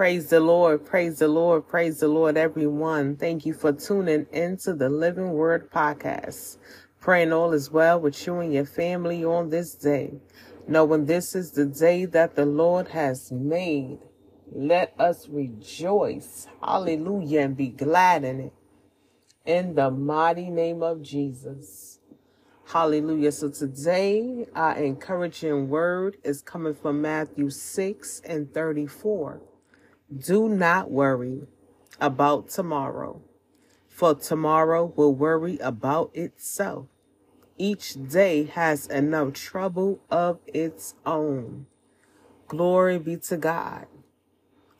Praise the Lord, praise the Lord, praise the Lord, everyone. Thank you for tuning into the Living Word Podcast. Praying all is well with you and your family on this day. Knowing this is the day that the Lord has made. Let us rejoice, hallelujah, and be glad in it. In the mighty name of Jesus. Hallelujah. So today, our encouraging word is coming from Matthew 6 and 34. Do not worry about tomorrow, for tomorrow will worry about itself. Each day has enough trouble of its own. Glory be to God.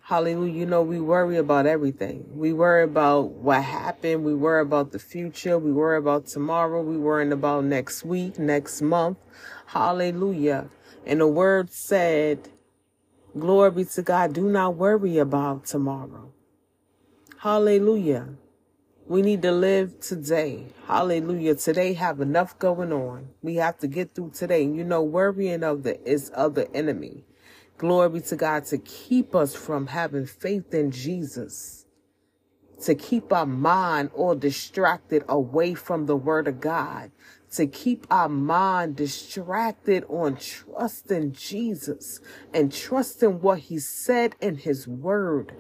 Hallelujah. You know, we worry about everything. We worry about what happened. We worry about the future. We worry about tomorrow. We worry about next week, next month. Hallelujah. And the word said, Glory be to God. Do not worry about tomorrow. Hallelujah. We need to live today. Hallelujah. Today have enough going on. We have to get through today. And You know, worrying of the is of the enemy. Glory be to God to keep us from having faith in Jesus to keep our mind all distracted away from the word of God, to keep our mind distracted on trusting Jesus and trusting what he said in his word.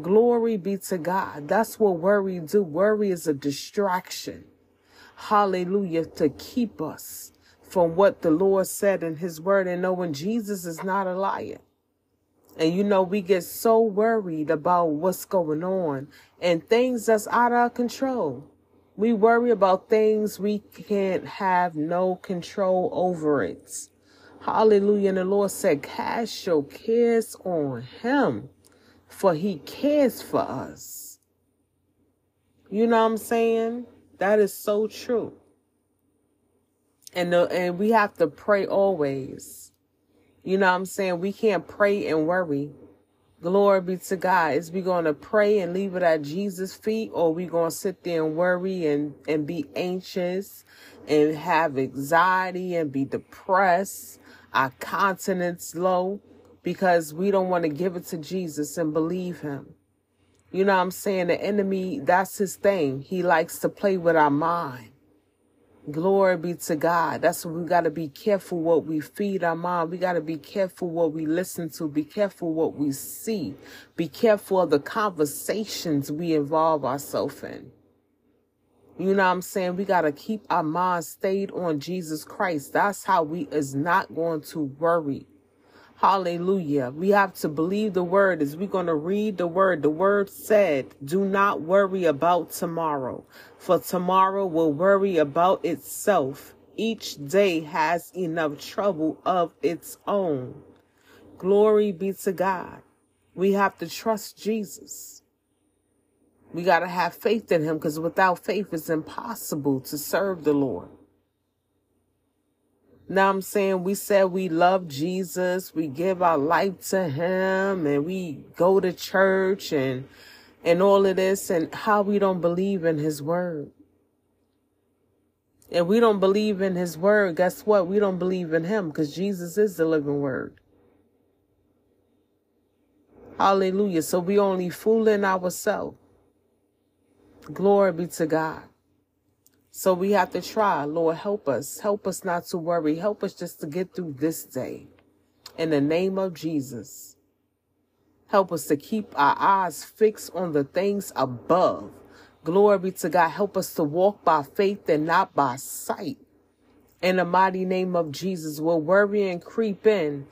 Glory be to God. That's what worry do. Worry is a distraction. Hallelujah. To keep us from what the Lord said in his word and knowing Jesus is not a liar. And you know, we get so worried about what's going on and things that's out of our control. We worry about things we can't have no control over it. Hallelujah. And the Lord said, cast your cares on him, for he cares for us. You know what I'm saying? That is so true. And, the, and we have to pray always. You know what I'm saying? We can't pray and worry. Glory be to God. Is we going to pray and leave it at Jesus' feet or we going to sit there and worry and, and be anxious and have anxiety and be depressed, our continence low because we don't want to give it to Jesus and believe him. You know what I'm saying? The enemy, that's his thing. He likes to play with our mind. Glory be to God. That's what we got to be careful what we feed our mind. We got to be careful what we listen to. Be careful what we see. Be careful of the conversations we involve ourselves in. You know what I'm saying? We got to keep our mind stayed on Jesus Christ. That's how we is not going to worry. Hallelujah. We have to believe the word as we're going to read the word. The word said, do not worry about tomorrow, for tomorrow will worry about itself. Each day has enough trouble of its own. Glory be to God. We have to trust Jesus. We got to have faith in him because without faith, it's impossible to serve the Lord. Now I'm saying we said we love Jesus, we give our life to him and we go to church and and all of this and how we don't believe in his word. And we don't believe in his word, guess what? We don't believe in him because Jesus is the living word. Hallelujah. So we only fooling ourselves. Glory be to God. So we have to try. Lord, help us. Help us not to worry. Help us just to get through this day. In the name of Jesus. Help us to keep our eyes fixed on the things above. Glory be to God. Help us to walk by faith and not by sight. In the mighty name of Jesus, will worry and creep in.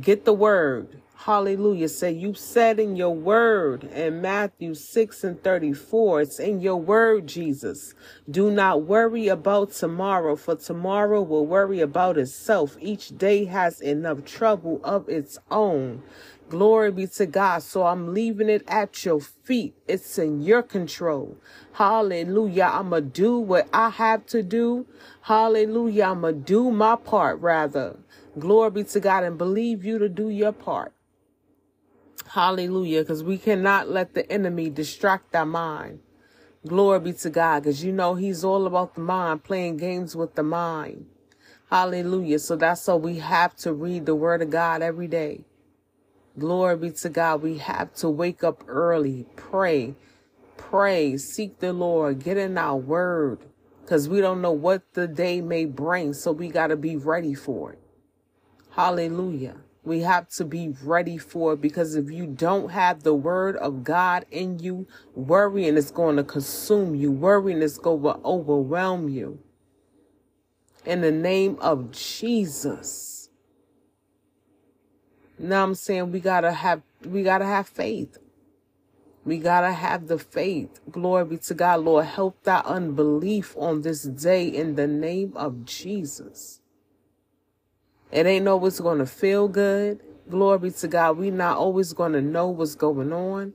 Get the word. Hallelujah. Say, you said in your word in Matthew 6 and 34, it's in your word, Jesus. Do not worry about tomorrow, for tomorrow will worry about itself. Each day has enough trouble of its own. Glory be to God. So I'm leaving it at your feet. It's in your control. Hallelujah. I'm going to do what I have to do. Hallelujah. I'm going to do my part rather. Glory be to God and believe you to do your part. Hallelujah. Because we cannot let the enemy distract our mind. Glory be to God. Because you know he's all about the mind, playing games with the mind. Hallelujah. So that's why we have to read the word of God every day. Glory be to God. We have to wake up early, pray, pray, seek the Lord, get in our word, because we don't know what the day may bring. So we got to be ready for it. Hallelujah. We have to be ready for it because if you don't have the word of God in you, worrying is going to consume you. Worrying is going to overwhelm you. In the name of Jesus. Now I'm saying we gotta have we gotta have faith. We gotta have the faith. Glory be to God, Lord. Help that unbelief on this day in the name of Jesus. It ain't always going to feel good. Glory to God. we not always going to know what's going on.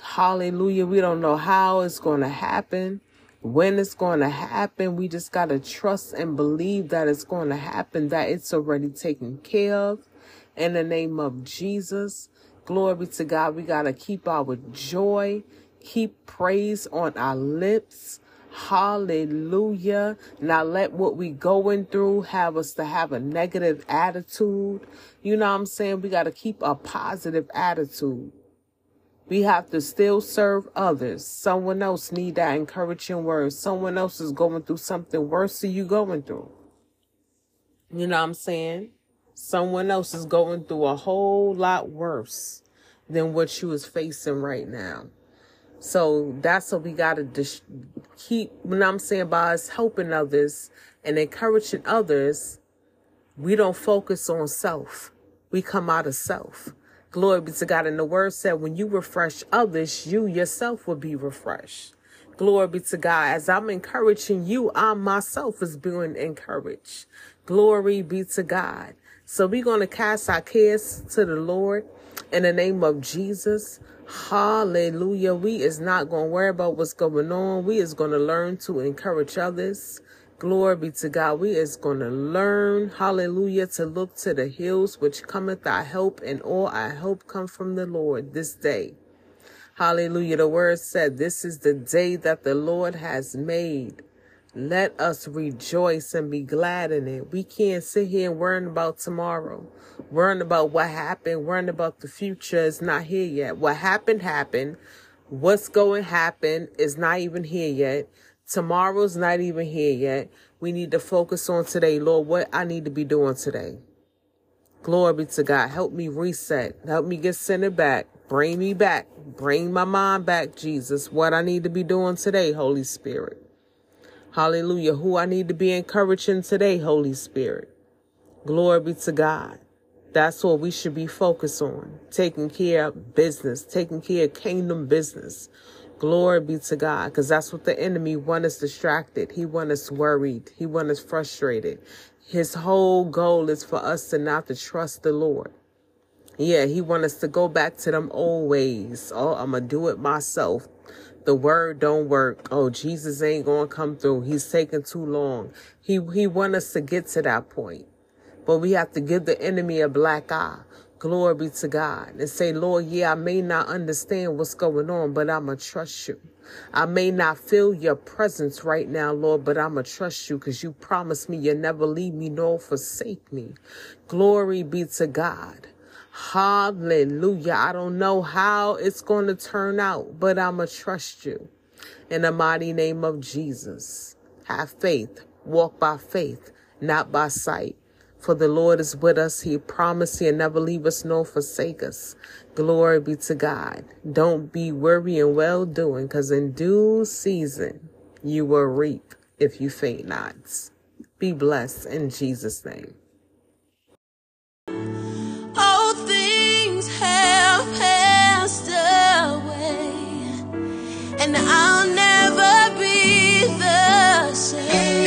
Hallelujah. We don't know how it's going to happen, when it's going to happen. We just got to trust and believe that it's going to happen, that it's already taken care of. In the name of Jesus. Glory to God. We got to keep our joy, keep praise on our lips. Hallelujah. Now let what we going through have us to have a negative attitude. You know what I'm saying? We got to keep a positive attitude. We have to still serve others. Someone else need that encouraging word. Someone else is going through something worse than you going through. You know what I'm saying? Someone else is going through a whole lot worse than what you is facing right now. So that's what we got to dis- keep. When I'm saying by us helping others and encouraging others, we don't focus on self. We come out of self. Glory be to God. And the word said, when you refresh others, you yourself will be refreshed. Glory be to God. As I'm encouraging you, I myself is being encouraged. Glory be to God. So we're going to cast our cares to the Lord in the name of Jesus. Hallelujah. We is not going to worry about what's going on. We is going to learn to encourage others. Glory be to God. We is going to learn, hallelujah, to look to the hills which cometh our help, and all our help come from the Lord this day. Hallelujah. The word said, This is the day that the Lord has made. Let us rejoice and be glad in it. We can't sit here and worry about tomorrow, worrying about what happened, worrying about the future is not here yet. What happened, happened. What's going to happen is not even here yet. Tomorrow's not even here yet. We need to focus on today. Lord, what I need to be doing today. Glory be to God. Help me reset. Help me get centered back. Bring me back. Bring my mind back, Jesus. What I need to be doing today, Holy Spirit. Hallelujah. Who I need to be encouraging today, Holy Spirit. Glory be to God. That's what we should be focused on. Taking care of business, taking care of kingdom business. Glory be to God. Because that's what the enemy wants us distracted. He wants us worried. He wants us frustrated. His whole goal is for us to not to trust the Lord. Yeah, he wants us to go back to them old ways. Oh, I'm going to do it myself the word don't work. Oh, Jesus ain't going to come through. He's taking too long. He, he want us to get to that point. But we have to give the enemy a black eye. Glory be to God. And say, Lord, yeah, I may not understand what's going on, but I'm going to trust you. I may not feel your presence right now, Lord, but I'm going to trust you because you promised me you'll never leave me nor forsake me. Glory be to God. Hallelujah. I don't know how it's going to turn out, but I'm going to trust you. In the mighty name of Jesus, have faith. Walk by faith, not by sight. For the Lord is with us. He promised he'll never leave us nor forsake us. Glory be to God. Don't be weary and well doing, because in due season you will reap if you faint not. Be blessed in Jesus' name.